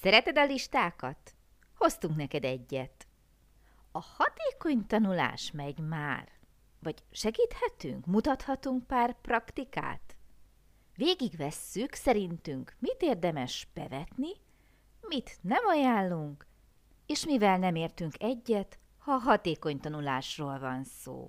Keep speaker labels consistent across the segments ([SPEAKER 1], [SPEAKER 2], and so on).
[SPEAKER 1] Szereted a listákat? Hoztunk neked egyet. A hatékony tanulás megy már. Vagy segíthetünk, mutathatunk pár praktikát? Végigvesszük szerintünk, mit érdemes bevetni, mit nem ajánlunk, és mivel nem értünk egyet, ha hatékony tanulásról van szó.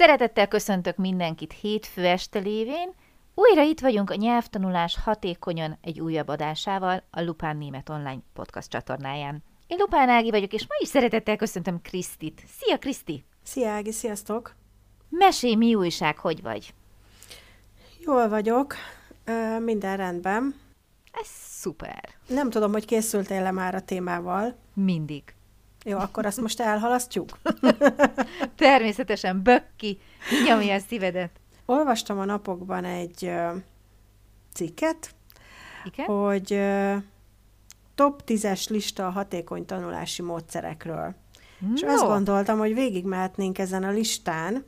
[SPEAKER 1] Szeretettel köszöntök mindenkit hétfő este lévén. Újra itt vagyunk a nyelvtanulás hatékonyan egy újabb adásával a Lupán Német Online podcast csatornáján. Én Lupán Ági vagyok, és ma is szeretettel köszöntöm Krisztit. Szia, Kriszti!
[SPEAKER 2] Szia, Ági, sziasztok!
[SPEAKER 1] Mesélj, mi újság, hogy vagy?
[SPEAKER 2] Jól vagyok, minden rendben.
[SPEAKER 1] Ez szuper.
[SPEAKER 2] Nem tudom, hogy készültél-e már a témával.
[SPEAKER 1] Mindig.
[SPEAKER 2] Jó, akkor azt most elhalasztjuk?
[SPEAKER 1] Természetesen, bökki, nyomja a szívedet.
[SPEAKER 2] Olvastam a napokban egy cikket,
[SPEAKER 1] Igen?
[SPEAKER 2] hogy top 10-es lista a hatékony tanulási módszerekről. No. És azt gondoltam, hogy végigmehetnénk ezen a listán,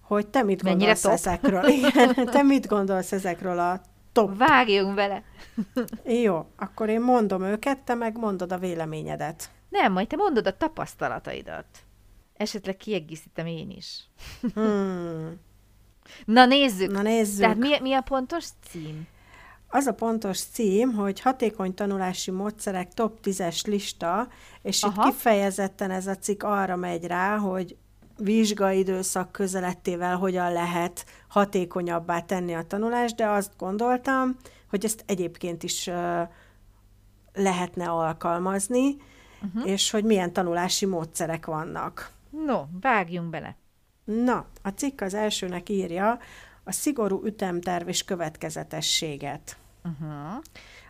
[SPEAKER 2] hogy te mit
[SPEAKER 1] Mennyire
[SPEAKER 2] gondolsz
[SPEAKER 1] top?
[SPEAKER 2] ezekről. Igen, te mit gondolsz ezekről a top?
[SPEAKER 1] Vágjunk bele.
[SPEAKER 2] Jó, akkor én mondom őket, te meg mondod a véleményedet.
[SPEAKER 1] Nem, majd te mondod a tapasztalataidat. Esetleg kiegészítem én is.
[SPEAKER 2] Hmm.
[SPEAKER 1] Na nézzük.
[SPEAKER 2] Na nézzük.
[SPEAKER 1] Tehát mi, mi a pontos cím?
[SPEAKER 2] Az a pontos cím, hogy hatékony tanulási módszerek top 10-es lista, és Aha. Itt kifejezetten ez a cikk arra megy rá, hogy vizsgaidőszak közelettével hogyan lehet hatékonyabbá tenni a tanulást, de azt gondoltam, hogy ezt egyébként is uh, lehetne alkalmazni, uh-huh. és hogy milyen tanulási módszerek vannak.
[SPEAKER 1] No, vágjunk bele.
[SPEAKER 2] Na, a cikk az elsőnek írja a szigorú ütemterv és következetességet.
[SPEAKER 1] Uh-huh.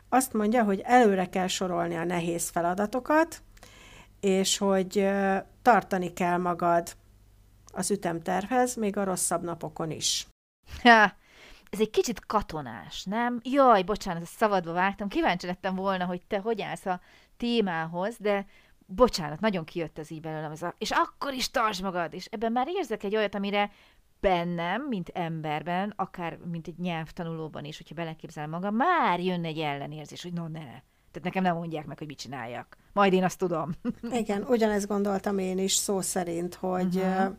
[SPEAKER 2] Azt mondja, hogy előre kell sorolni a nehéz feladatokat, és hogy tartani kell magad az ütemtervhez, még a rosszabb napokon is.
[SPEAKER 1] Ha, ez egy kicsit katonás, nem? Jaj, bocsánat, ezt szabadba vágtam. Kíváncsi lettem volna, hogy te hogy állsz a témához, de bocsánat, nagyon kijött ez így belőlem. Ez a, és akkor is tartsd magad, és ebben már érzek egy olyat, amire bennem, mint emberben, akár mint egy nyelvtanulóban is, hogyha beleképzelem magam, már jön egy ellenérzés, hogy no ne, tehát nekem nem mondják meg, hogy mit csináljak. Majd én azt tudom.
[SPEAKER 2] Igen, ugyanezt gondoltam én is szó szerint, hogy, uh-huh.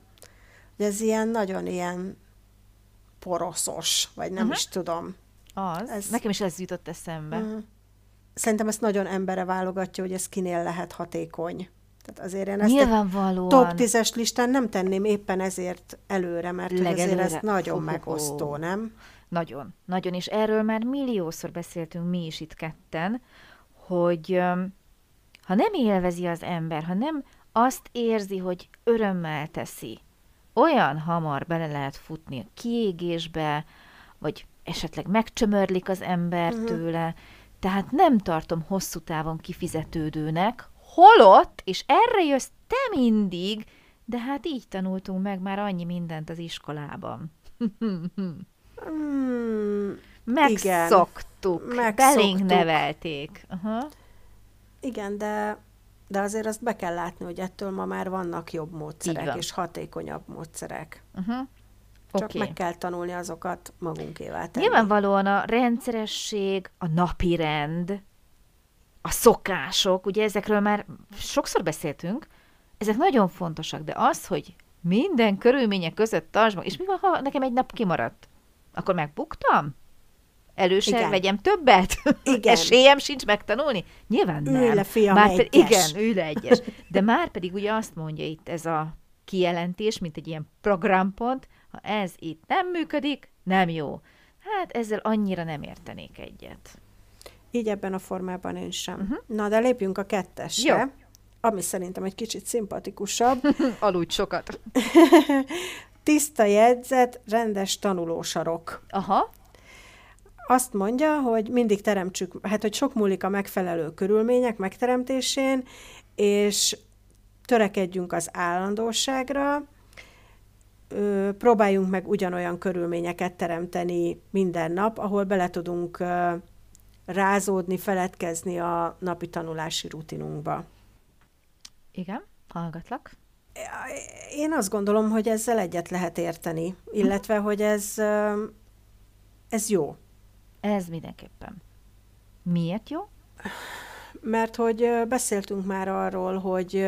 [SPEAKER 2] hogy ez ilyen nagyon ilyen poroszos, vagy nem uh-huh. is tudom.
[SPEAKER 1] Az. Ez... Nekem is ez jutott eszembe.
[SPEAKER 2] Uh, Szerintem ezt nagyon embere válogatja, hogy ez kinél lehet hatékony. Tehát azért én ezt
[SPEAKER 1] Nyilvánvalóan.
[SPEAKER 2] top 10-es listán nem tenném éppen ezért előre, mert hogy azért
[SPEAKER 1] Legelőre.
[SPEAKER 2] ez nagyon
[SPEAKER 1] Hú, hú, hú.
[SPEAKER 2] megosztó, nem?
[SPEAKER 1] Nagyon, nagyon, és erről már milliószor beszéltünk mi is itt ketten, hogy ha nem élvezi az ember, ha nem azt érzi, hogy örömmel teszi, olyan hamar bele lehet futni a kiégésbe, vagy esetleg megcsömörlik az ember
[SPEAKER 2] Mhm.
[SPEAKER 1] tőle, tehát nem tartom hosszú távon kifizetődőnek, holott, és erre jössz te mindig, de hát így tanultunk meg már annyi mindent az iskolában.
[SPEAKER 2] Hmm,
[SPEAKER 1] Megszoktuk.
[SPEAKER 2] Megszoktuk.
[SPEAKER 1] Belénk nevelték. Aha.
[SPEAKER 2] igen, de, de azért azt be kell látni, hogy ettől ma már vannak jobb módszerek és hatékonyabb módszerek.
[SPEAKER 1] Uh-huh.
[SPEAKER 2] Csak meg kell tanulni azokat magunkévá tenni.
[SPEAKER 1] Nyilvánvalóan a rendszeresség, a napi rend, a szokások, ugye ezekről már sokszor beszéltünk, ezek nagyon fontosak, de az, hogy minden körülmények között tartsd meg, és mi van, ha nekem egy nap kimaradt? Akkor megbuktam? Előse
[SPEAKER 2] Igen.
[SPEAKER 1] vegyem többet?
[SPEAKER 2] Igen.
[SPEAKER 1] Esélyem sincs megtanulni? Nyilván nem.
[SPEAKER 2] Ülj le, fiam,
[SPEAKER 1] már
[SPEAKER 2] egyes.
[SPEAKER 1] Igen, ülj le egyes. De már pedig ugye azt mondja itt ez a kijelentés, mint egy ilyen programpont, ha ez itt nem működik, nem jó. Hát ezzel annyira nem értenék egyet.
[SPEAKER 2] Így ebben a formában én sem. Uh-huh. Na, de lépjünk a kettesre,
[SPEAKER 1] Jó.
[SPEAKER 2] ami szerintem egy kicsit szimpatikusabb.
[SPEAKER 1] Aludj sokat.
[SPEAKER 2] tiszta jegyzet, rendes tanulósarok.
[SPEAKER 1] Aha.
[SPEAKER 2] Azt mondja, hogy mindig teremtsük, hát hogy sok múlik a megfelelő körülmények megteremtésén, és törekedjünk az állandóságra, ö, próbáljunk meg ugyanolyan körülményeket teremteni minden nap, ahol bele tudunk ö, rázódni, feledkezni a napi tanulási rutinunkba.
[SPEAKER 1] Igen, hallgatlak.
[SPEAKER 2] Én azt gondolom, hogy ezzel egyet lehet érteni, illetve, hogy ez, ez jó.
[SPEAKER 1] Ez mindenképpen. Miért jó?
[SPEAKER 2] Mert hogy beszéltünk már arról, hogy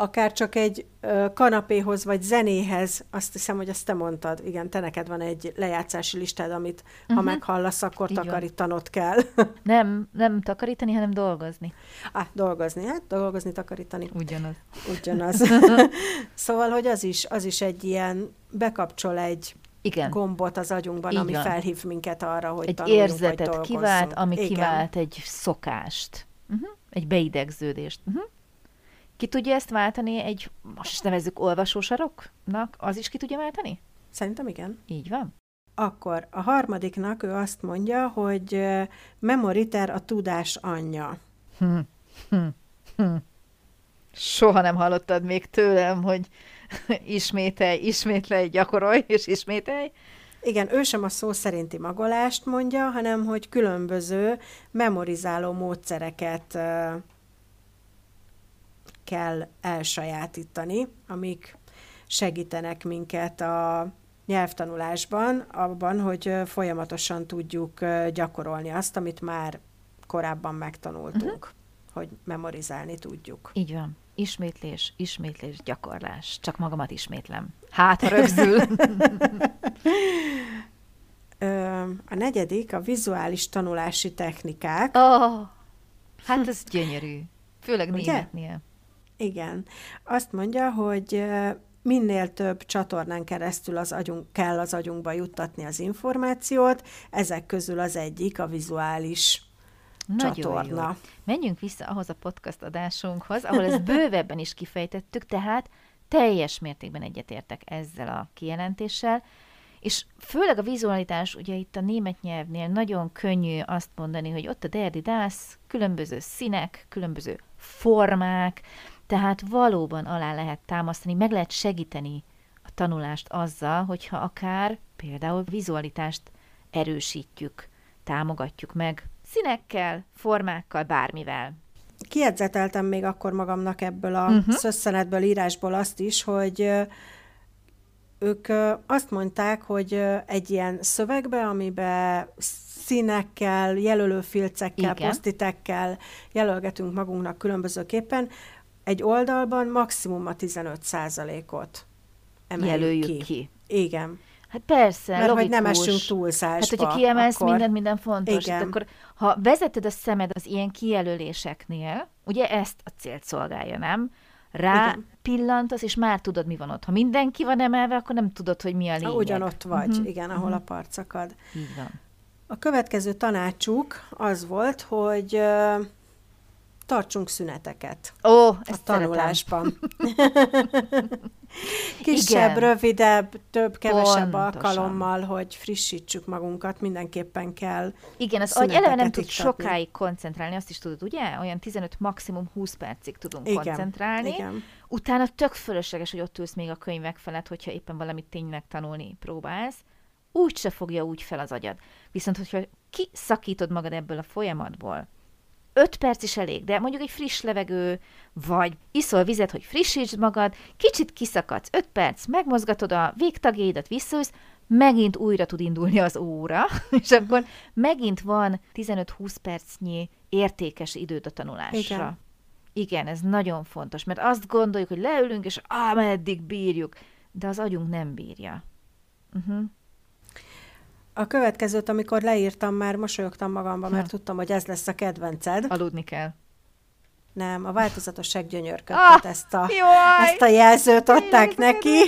[SPEAKER 2] akár csak egy kanapéhoz vagy zenéhez, azt hiszem, hogy azt te mondtad, igen, te neked van egy lejátszási listád, amit uh-huh. ha meghallasz, akkor Így takarítanod van. kell.
[SPEAKER 1] nem, nem takarítani, hanem dolgozni.
[SPEAKER 2] Ah, dolgozni, hát dolgozni, takarítani.
[SPEAKER 1] Ugyanaz.
[SPEAKER 2] Ugyanaz. szóval, hogy az is, az is egy ilyen, bekapcsol egy igen. gombot az agyunkban, Így ami van. felhív minket arra, hogy
[SPEAKER 1] Egy érzetet kivált, ami Igen. kivált egy szokást. Uh-huh. Egy beidegződést. Uh-huh. Ki tudja ezt váltani egy, most nevezzük olvasósaroknak? Az is ki tudja váltani?
[SPEAKER 2] Szerintem igen.
[SPEAKER 1] Így van.
[SPEAKER 2] Akkor a harmadiknak ő azt mondja, hogy memoriter a tudás anyja. Hm. Hm.
[SPEAKER 1] Hm. Soha nem hallottad még tőlem, hogy ismételj, ismételj, gyakorolj és ismételj.
[SPEAKER 2] Igen, ő sem a szó szerinti magolást mondja, hanem hogy különböző memorizáló módszereket kell elsajátítani, amik segítenek minket a nyelvtanulásban, abban, hogy folyamatosan tudjuk gyakorolni azt, amit már korábban megtanultunk, uh-huh. hogy memorizálni tudjuk.
[SPEAKER 1] Így van. Ismétlés, ismétlés, gyakorlás. Csak magamat ismétlem. Hát, ha rögzül.
[SPEAKER 2] a negyedik a vizuális tanulási technikák.
[SPEAKER 1] Oh, hát ez gyönyörű. Főleg németnél.
[SPEAKER 2] Igen. Azt mondja, hogy minél több csatornán keresztül az agyunk, kell az agyunkba juttatni az információt, ezek közül az egyik a vizuális Nagyon csatorna. Jó.
[SPEAKER 1] Menjünk vissza ahhoz a podcast adásunkhoz, ahol ezt bővebben is kifejtettük, tehát teljes mértékben egyetértek ezzel a kijelentéssel, és főleg a vizualitás, ugye itt a német nyelvnél nagyon könnyű azt mondani, hogy ott a derdi dász, különböző színek, különböző formák, tehát valóban alá lehet támasztani, meg lehet segíteni a tanulást azzal, hogyha akár például vizualitást erősítjük, támogatjuk meg színekkel, formákkal, bármivel.
[SPEAKER 2] Kiedzeteltem még akkor magamnak ebből a uh-huh. szösszenetből, írásból azt is, hogy ők azt mondták, hogy egy ilyen szövegbe, amiben színekkel, jelölőfilcekkel, posztitekkel jelölgetünk magunknak különbözőképpen, egy oldalban maximum a 15 ot emeljük Jelöljük ki. ki. Igen.
[SPEAKER 1] Hát persze,
[SPEAKER 2] Mert logikus. hogy nem esünk túlzásba. Hát,
[SPEAKER 1] hogyha kiemelsz akkor... mindent, minden fontos, Igen. Hát akkor ha vezeted a szemed az ilyen kijelöléseknél, ugye ezt a célt szolgálja, nem? Rá Igen. pillantasz, és már tudod, mi van ott. Ha mindenki van emelve, akkor nem tudod, hogy mi a lényeg.
[SPEAKER 2] Ugyanott vagy, uh-huh. igen, ahol uh-huh. a parcakad.
[SPEAKER 1] Így van.
[SPEAKER 2] A következő tanácsuk az volt, hogy tartsunk szüneteket.
[SPEAKER 1] Ó,
[SPEAKER 2] a tanulásban. Kisebb, Igen. rövidebb, több, kevesebb Pontosan. alkalommal, hogy frissítsük magunkat, mindenképpen kell
[SPEAKER 1] Igen, az agy eleve nem tud sokáig koncentrálni, azt is tudod, ugye? Olyan 15, maximum 20 percig tudunk Igen. koncentrálni. Igen. Utána tök fölösleges, hogy ott ülsz még a könyvek felett, hogyha éppen valamit tényleg tanulni próbálsz. Úgy se fogja úgy fel az agyad. Viszont, hogyha kiszakítod magad ebből a folyamatból, 5 perc is elég, de mondjuk egy friss levegő, vagy iszol vizet, hogy frissítsd magad, kicsit kiszakadsz, 5 perc, megmozgatod a végtagjaidat, visszaülsz, megint újra tud indulni az óra, és akkor megint van 15-20 percnyi értékes időt a tanulásra. Igen. Igen, ez nagyon fontos, mert azt gondoljuk, hogy leülünk, és ameddig bírjuk, de az agyunk nem bírja. Uh-huh.
[SPEAKER 2] A következőt, amikor leírtam, már mosolyogtam magamba, mert hm. tudtam, hogy ez lesz a kedvenced.
[SPEAKER 1] Aludni kell.
[SPEAKER 2] Nem, a változatosság gyönyörködtet,
[SPEAKER 1] Ah,
[SPEAKER 2] ezt, a,
[SPEAKER 1] jaj!
[SPEAKER 2] ezt a jelzőt adták neki.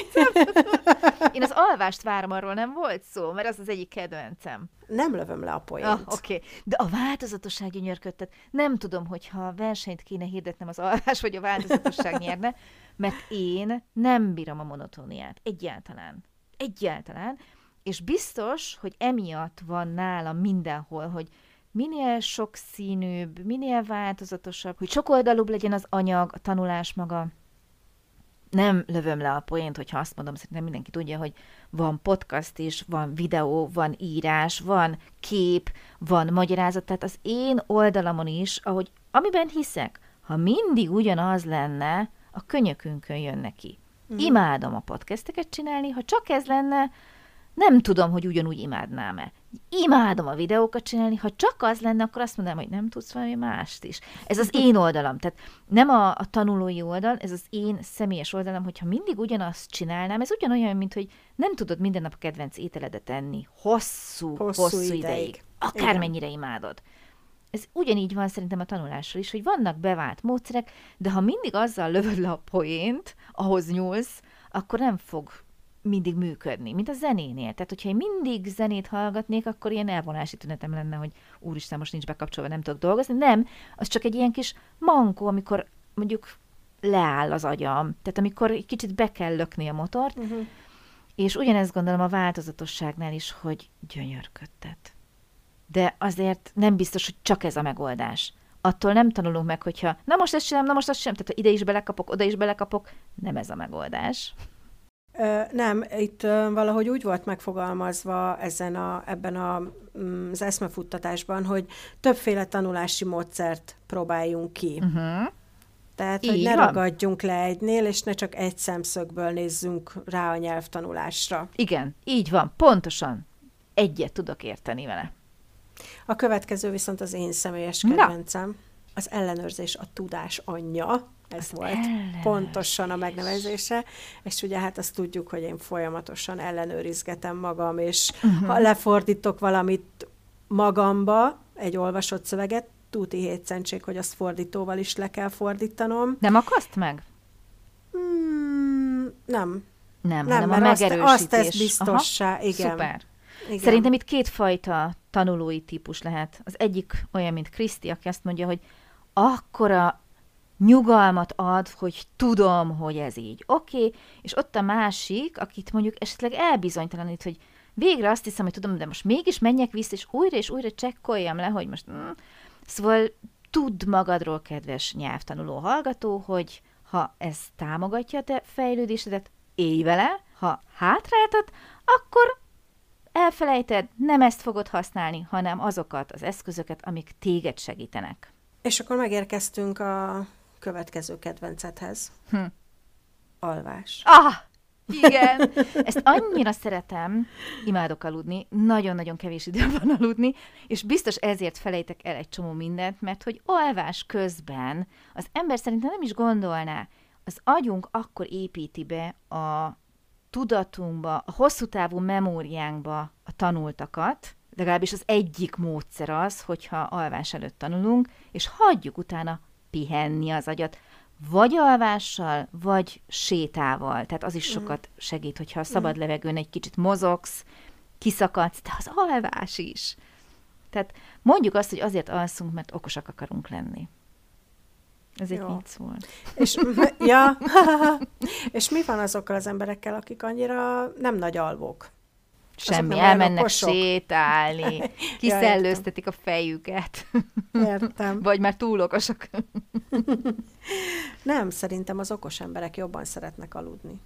[SPEAKER 1] Én az alvást várom, arról nem volt szó, mert az az egyik kedvencem.
[SPEAKER 2] Nem lövöm le a poént.
[SPEAKER 1] Ah, oké. Okay. De a változatosság gyönyörködtet. Nem tudom, hogyha versenyt kéne hirdetnem az alvás, vagy a változatosság nyerne, mert én nem bírom a monotóniát. Egyáltalán. Egyáltalán. És biztos, hogy emiatt van nálam mindenhol, hogy minél sokszínűbb, minél változatosabb, hogy sokoldalúbb legyen az anyag, a tanulás maga. Nem lövöm le a poént, hogyha azt mondom, szerintem mindenki tudja, hogy van podcast is, van videó, van írás, van kép, van magyarázat, tehát az én oldalamon is, ahogy amiben hiszek, ha mindig ugyanaz lenne, a könyökünkön jön neki. Mm. Imádom a podcasteket csinálni, ha csak ez lenne, nem tudom, hogy ugyanúgy imádnám-e. Imádom a videókat csinálni, ha csak az lenne, akkor azt mondanám, hogy nem tudsz valami mást is. Ez az én oldalam, tehát nem a, a tanulói oldal, ez az én személyes oldalam, hogyha mindig ugyanazt csinálnám, ez ugyanolyan, mint hogy nem tudod minden nap a kedvenc ételedet enni hosszú, hosszú, hosszú ideig. ideig. Akármennyire Igen. imádod. Ez ugyanígy van szerintem a tanulásról is, hogy vannak bevált módszerek, de ha mindig azzal lövöd le a poént, ahhoz nyúlsz, akkor nem fog mindig működni, mint a zenénél. Tehát, hogyha én mindig zenét hallgatnék, akkor ilyen elvonási tünetem lenne, hogy úristen, most nincs bekapcsolva, nem tudok dolgozni. Nem, az csak egy ilyen kis mankó, amikor mondjuk leáll az agyam. Tehát amikor egy kicsit be kell lökni a motort, uh-huh. és ugyanezt gondolom a változatosságnál is, hogy gyönyörködtet. De azért nem biztos, hogy csak ez a megoldás. Attól nem tanulunk meg, hogyha na most ezt sem, na most azt sem, tehát ha ide is belekapok, oda is belekapok, nem ez a megoldás.
[SPEAKER 2] Nem, itt valahogy úgy volt megfogalmazva ezen a, ebben a, mm, az eszmefuttatásban, hogy többféle tanulási módszert próbáljunk ki. Uh-huh. Tehát, hogy Így ne van. ragadjunk le egynél, és ne csak egy szemszögből nézzünk rá a nyelvtanulásra.
[SPEAKER 1] Igen, így van, pontosan. Egyet tudok érteni vele.
[SPEAKER 2] A következő viszont az én személyes kedvencem. Na. Az ellenőrzés a tudás anyja ez az volt ellen. pontosan a megnevezése, és ugye hát azt tudjuk, hogy én folyamatosan ellenőrizgetem magam, és uh-huh. ha lefordítok valamit magamba, egy olvasott szöveget, túti hétszentség, hogy azt fordítóval is le kell fordítanom.
[SPEAKER 1] Nem akaszt meg?
[SPEAKER 2] Mm, nem.
[SPEAKER 1] Nem, nem hanem a megerősítés.
[SPEAKER 2] Azt, azt tesz biztossá, Aha, igen.
[SPEAKER 1] Szuper. Igen. Szerintem itt kétfajta tanulói típus lehet. Az egyik olyan, mint Kriszti, aki azt mondja, hogy akkora nyugalmat ad, hogy tudom, hogy ez így. Oké, okay. és ott a másik, akit mondjuk esetleg elbizonytalanít, hogy végre azt hiszem, hogy tudom, de most mégis menjek vissza, és újra és újra csekkoljam le, hogy most... Mm. Szóval tudd magadról, kedves nyelvtanuló hallgató, hogy ha ez támogatja a te fejlődésedet, élj vele, ha hátráltat, akkor elfelejted, nem ezt fogod használni, hanem azokat az eszközöket, amik téged segítenek.
[SPEAKER 2] És akkor megérkeztünk a következő kedvencethez. Hm. Alvás.
[SPEAKER 1] Ah! Igen, ezt annyira szeretem, imádok aludni, nagyon-nagyon kevés időm van aludni, és biztos ezért felejtek el egy csomó mindent, mert hogy alvás közben az ember szerintem nem is gondolná, az agyunk akkor építi be a tudatunkba, a hosszú távú memóriánkba a tanultakat, legalábbis az egyik módszer az, hogyha alvás előtt tanulunk, és hagyjuk utána pihenni az agyat, vagy alvással, vagy sétával. Tehát az is mm. sokat segít, hogyha a szabad mm. levegőn egy kicsit mozogsz, kiszakadsz, de az alvás is. Tehát mondjuk azt, hogy azért alszunk, mert okosak akarunk lenni. Ez egy vicc volt.
[SPEAKER 2] És, ja, és mi van azokkal az emberekkel, akik annyira nem nagy alvók?
[SPEAKER 1] Semmi, elmennek sétálni, kiszellőztetik a fejüket.
[SPEAKER 2] Értem.
[SPEAKER 1] Vagy már túl okosak.
[SPEAKER 2] Nem, szerintem az okos emberek jobban szeretnek aludni.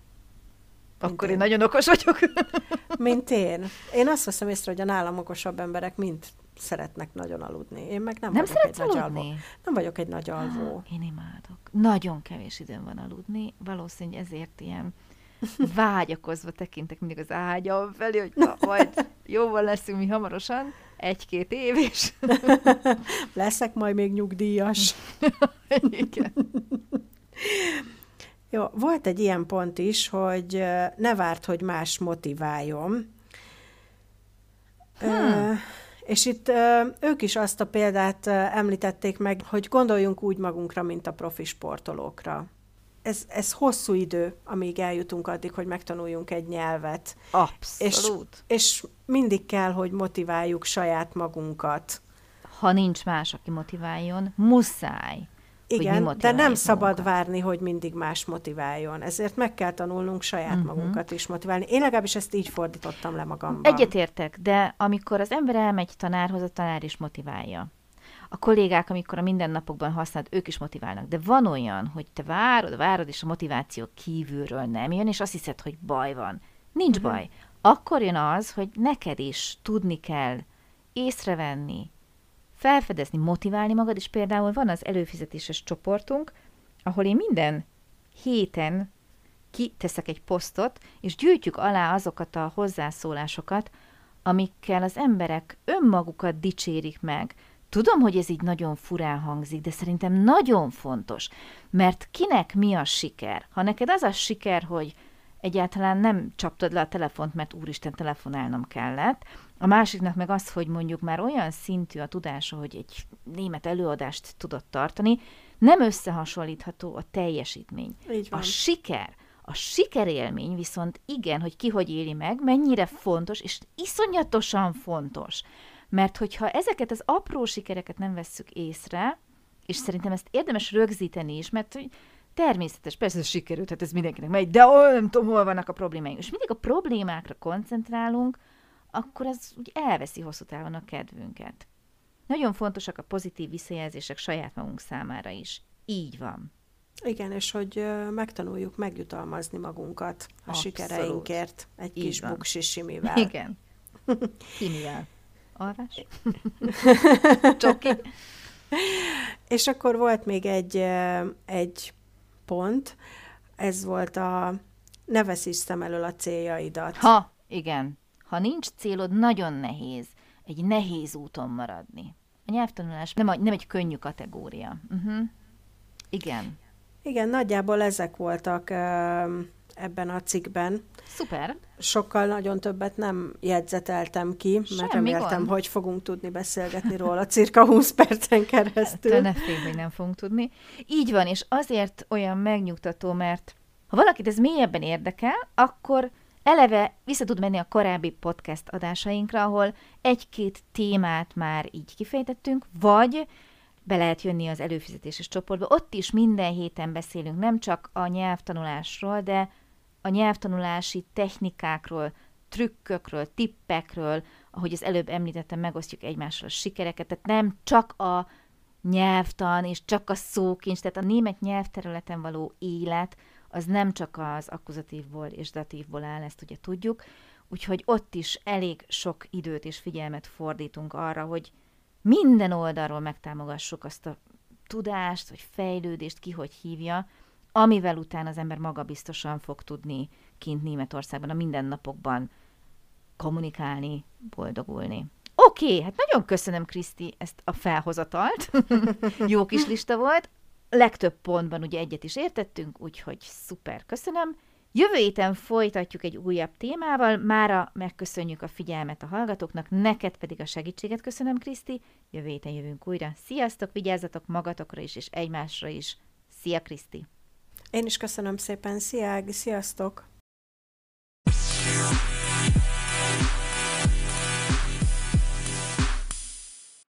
[SPEAKER 1] Akkor én. én nagyon okos vagyok.
[SPEAKER 2] Mint én. Én azt veszem észre, hogy a nálam okosabb emberek mind szeretnek nagyon aludni. Én meg nem,
[SPEAKER 1] nem
[SPEAKER 2] vagyok egy
[SPEAKER 1] aludni?
[SPEAKER 2] nagy alvó. Nem vagyok egy nagy alvó.
[SPEAKER 1] Én imádok. Nagyon kevés időm van aludni, valószínűleg ezért ilyen vágyakozva tekintek mindig az ágyam felé, hogy na, majd jóval leszünk mi hamarosan, egy-két év, és...
[SPEAKER 2] Leszek majd még nyugdíjas.
[SPEAKER 1] Igen.
[SPEAKER 2] Jó, volt egy ilyen pont is, hogy ne várt, hogy más motiváljon. Hmm. És itt ők is azt a példát említették meg, hogy gondoljunk úgy magunkra, mint a profi sportolókra. Ez, ez hosszú idő, amíg eljutunk addig, hogy megtanuljunk egy nyelvet.
[SPEAKER 1] Abszolút.
[SPEAKER 2] És, és mindig kell, hogy motiváljuk saját magunkat.
[SPEAKER 1] Ha nincs más, aki motiváljon, muszáj
[SPEAKER 2] igen, de nem szabad magunkat. várni, hogy mindig más motiváljon. Ezért meg kell tanulnunk saját uh-huh. magunkat is motiválni. Én legalábbis ezt így fordítottam le magamban.
[SPEAKER 1] Egyetértek, de amikor az ember elmegy tanárhoz, a tanár is motiválja. A kollégák, amikor a mindennapokban használod, ők is motiválnak. De van olyan, hogy te várod, várod, és a motiváció kívülről nem jön, és azt hiszed, hogy baj van. Nincs uh-huh. baj. Akkor jön az, hogy neked is tudni kell észrevenni, felfedezni, motiválni magad, és például van az előfizetéses csoportunk, ahol én minden héten kiteszek egy posztot, és gyűjtjük alá azokat a hozzászólásokat, amikkel az emberek önmagukat dicsérik meg. Tudom, hogy ez így nagyon furán hangzik, de szerintem nagyon fontos, mert kinek mi a siker? Ha neked az a siker, hogy egyáltalán nem csaptad le a telefont, mert úristen telefonálnom kellett, a másiknak meg az, hogy mondjuk már olyan szintű a tudása, hogy egy német előadást tudott tartani, nem összehasonlítható a teljesítmény. A siker, a sikerélmény viszont igen, hogy ki hogy éli meg, mennyire fontos, és iszonyatosan fontos. Mert hogyha ezeket az apró sikereket nem vesszük észre, és szerintem ezt érdemes rögzíteni is, mert hogy természetes, persze ez sikerült, hát ez mindenkinek megy, de ó, nem tudom, hol vannak a problémáink. És mindig a problémákra koncentrálunk, akkor az úgy elveszi hosszú távon a kedvünket. Nagyon fontosak a pozitív visszajelzések saját magunk számára is. Így van.
[SPEAKER 2] Igen, és hogy megtanuljuk megjutalmazni magunkat a Abszolút. sikereinkért egy Így kis van. buksisimivel.
[SPEAKER 1] Igen. Kimivel? Alvás? Csoki?
[SPEAKER 2] És akkor volt még egy, egy pont, ez volt a ne veszíts szem elől a céljaidat.
[SPEAKER 1] Ha, igen. Ha nincs célod, nagyon nehéz egy nehéz úton maradni. A nyelvtanulás nem, nem egy könnyű kategória. Uh-huh. Igen.
[SPEAKER 2] Igen, nagyjából ezek voltak ebben a cikkben.
[SPEAKER 1] Szuper.
[SPEAKER 2] Sokkal nagyon többet nem jegyzeteltem ki, mert Semmi reméltem, gond. hogy fogunk tudni beszélgetni róla cirka 20 percen keresztül.
[SPEAKER 1] Te ne félj, hogy nem fogunk tudni. Így van, és azért olyan megnyugtató, mert ha valakit ez mélyebben érdekel, akkor eleve vissza tud menni a korábbi podcast adásainkra, ahol egy-két témát már így kifejtettünk, vagy be lehet jönni az előfizetéses csoportba. Ott is minden héten beszélünk nem csak a nyelvtanulásról, de a nyelvtanulási technikákról, trükkökről, tippekről, ahogy az előbb említettem, megosztjuk egymással a sikereket, tehát nem csak a nyelvtan és csak a szókincs, tehát a német nyelvterületen való élet, az nem csak az akkuzatívból és datívból áll, ezt ugye tudjuk, úgyhogy ott is elég sok időt és figyelmet fordítunk arra, hogy minden oldalról megtámogassuk azt a tudást, vagy fejlődést, ki hogy hívja, amivel utána az ember magabiztosan fog tudni kint Németországban, a mindennapokban kommunikálni, boldogulni. Oké, okay, hát nagyon köszönöm, Kriszti, ezt a felhozatalt. Jó kis lista volt legtöbb pontban ugye egyet is értettünk, úgyhogy szuper, köszönöm. Jövő héten folytatjuk egy újabb témával, mára megköszönjük a figyelmet a hallgatóknak, neked pedig a segítséget köszönöm, Kriszti. Jövő héten jövünk újra. Sziasztok, vigyázzatok magatokra is, és egymásra is. Szia, Kriszti!
[SPEAKER 2] Én is köszönöm szépen, szia, sziasztok!